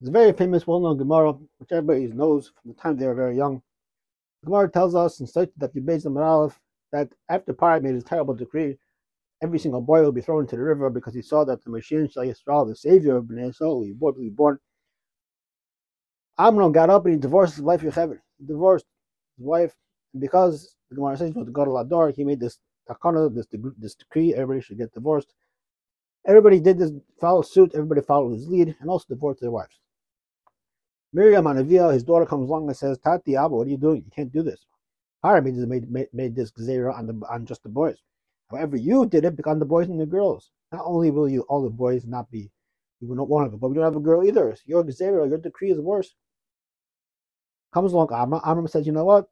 It's a very famous, well-known Gemara, which everybody knows from the time they were very young. The Gemara tells us in Sot that Yibez Aleph that after Paroh made his terrible decree, every single boy will be thrown into the river because he saw that the Mashiach Shal Yisrael, the savior of Bnei Yisrael, will be born. Amram got up and he divorced his wife Yocheved. He divorced his wife, because the Gemara says he was the gadol hador, he made this takana, this, this decree, everybody should get divorced. Everybody did this, followed suit, everybody followed his lead, and also divorced their wives. Miriam HaNeviah, his daughter comes along and says, Tati Abba, what are you doing? You can't do this. Hara made, made, made this gzera on, on just the boys. However, you did it on the boys and the girls. Not only will you all the boys not be, you will not want it, but we don't have a girl either. So your gzera, your decree is worse. Comes along Amram. Amram says, you know what?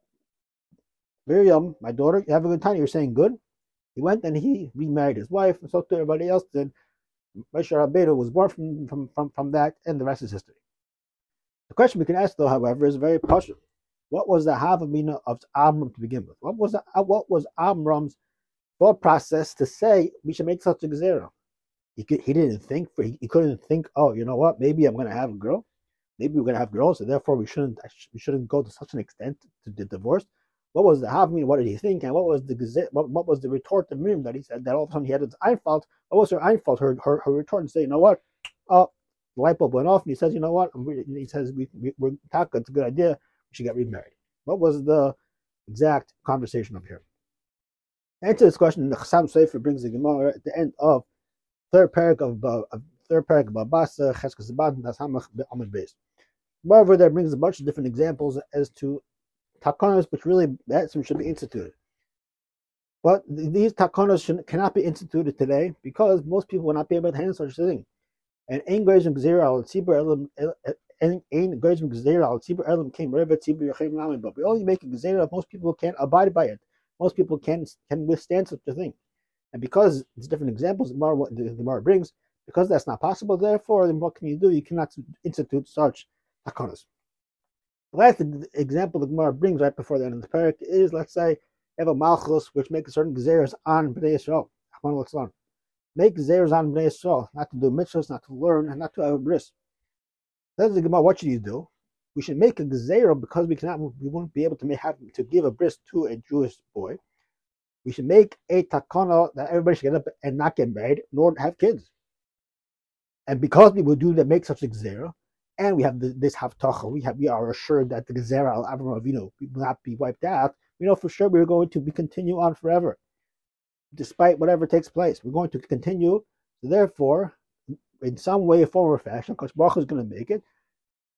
Miriam, my daughter, you have a good time. You're saying good. He went and he remarried his wife, and so to everybody else did. Moshe Rabbeinu was born from, from, from, from that, and the rest is history. The question we can ask, though, however, is very partial. What was the Havamina of Amram to begin with? What was the, uh, what was Amram's thought process to say we should make such a gzera? He, he didn't think for he, he couldn't think. Oh, you know what? Maybe I'm going to have a girl. Maybe we're going to have girls, so therefore we shouldn't we shouldn't go to such an extent to the divorce. What was the Havamina? What did he think? And what was the what, what was the retort of Miriam that he said that all of a sudden he had his fault? What was her fault? Her her, her retort and say, you know what? Oh, the light bulb went off, and he says, "You know what?" He says, we, we, "We're taka. It's a good idea. We should get remarried." What was the exact conversation up here? Answer this question. The Chassam Sofer brings the Gemara at the end of third parak of, of third parak of Bava Basra Cheskas Abad Nasamach amud beis. Moreover, there brings a bunch of different examples as to takanas, which really that should be instituted. But these takanas cannot be instituted today because most people will not be able to handle such a thing and ein goyim gzeira al elam ein goyim al elam came revet tzibur yachem lamed. But we only make a most people can't abide by it. Most people can can withstand such a thing, and because it's different examples the Gemara, the brings, because that's not possible. Therefore, then what can you do? You cannot institute such takanas. The last example the Gemara brings right before the end of the parak is, let's say, you have a malchus which makes certain gzeras on Bnei Yisrael make zeros on Bnei Yisrael, not to do mitzvahs, not to learn, and not to have a bris. Says the Gemara, what should you do? We should make a zero because we cannot, we won't be able to make have to give a bris to a Jewish boy. We should make a takana that everybody should get up and not get married, nor have kids. And because we will do that, make such a zero, and we have the, this havtacha, we have we are assured that the gezerah al Avram Avinu will not be wiped out. We know for sure we're going to be continue on forever despite whatever takes place. We're going to continue. Therefore, in some way, form, or fashion, because Baruch is going to make it,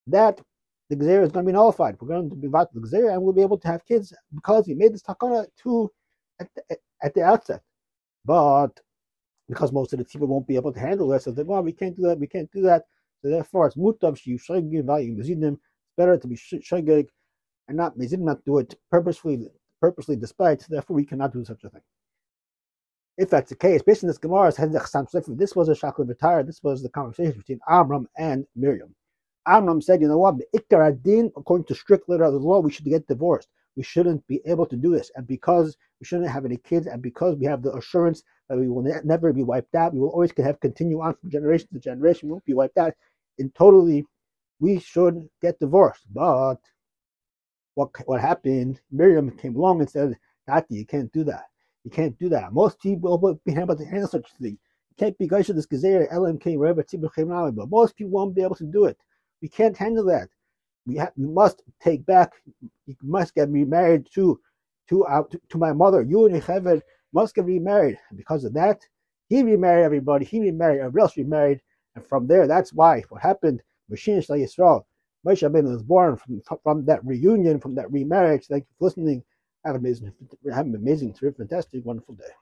that the Gzera is going to be nullified. We're going to be about the Gzera and we'll be able to have kids because we made this takana too at the, at the outset. But because most of the people won't be able to handle this, so they're going, oh, we can't do that, we can't do that. So therefore, it's mutav shayim value better to be shagig and not mezidim, not do it purposefully, purposely despite. Therefore, we cannot do such a thing. If that's the case, based on this Gemara, this was a Shakla Vitar, this was the conversation between Amram and Miriam. Amram said, you know what, Adin, according to strict letter of the law, we should get divorced. We shouldn't be able to do this. And because we shouldn't have any kids, and because we have the assurance that we will ne- never be wiped out, we will always have continue on from generation to generation, we won't be wiped out. In totally, we should get divorced. But what what happened? Miriam came along and said, Tati, you can't do that. You can't do that. Most people will be able to handle such a thing. You can't be guys this Gezer LMK wherever but most people won't be able to do it. We can't handle that. We have we must take back. You must get remarried to to uh, to, to my mother. You and Yocheved must get remarried. And because of that, he remarried everybody. He remarried. Everybody else remarried. And from there, that's why what happened. Mashiach Yisrael. Moshe Rabbeinu was born from, from that reunion, from that remarriage. Thank you for listening. Have an amazing, have an amazing, terrific, fantastic, wonderful day.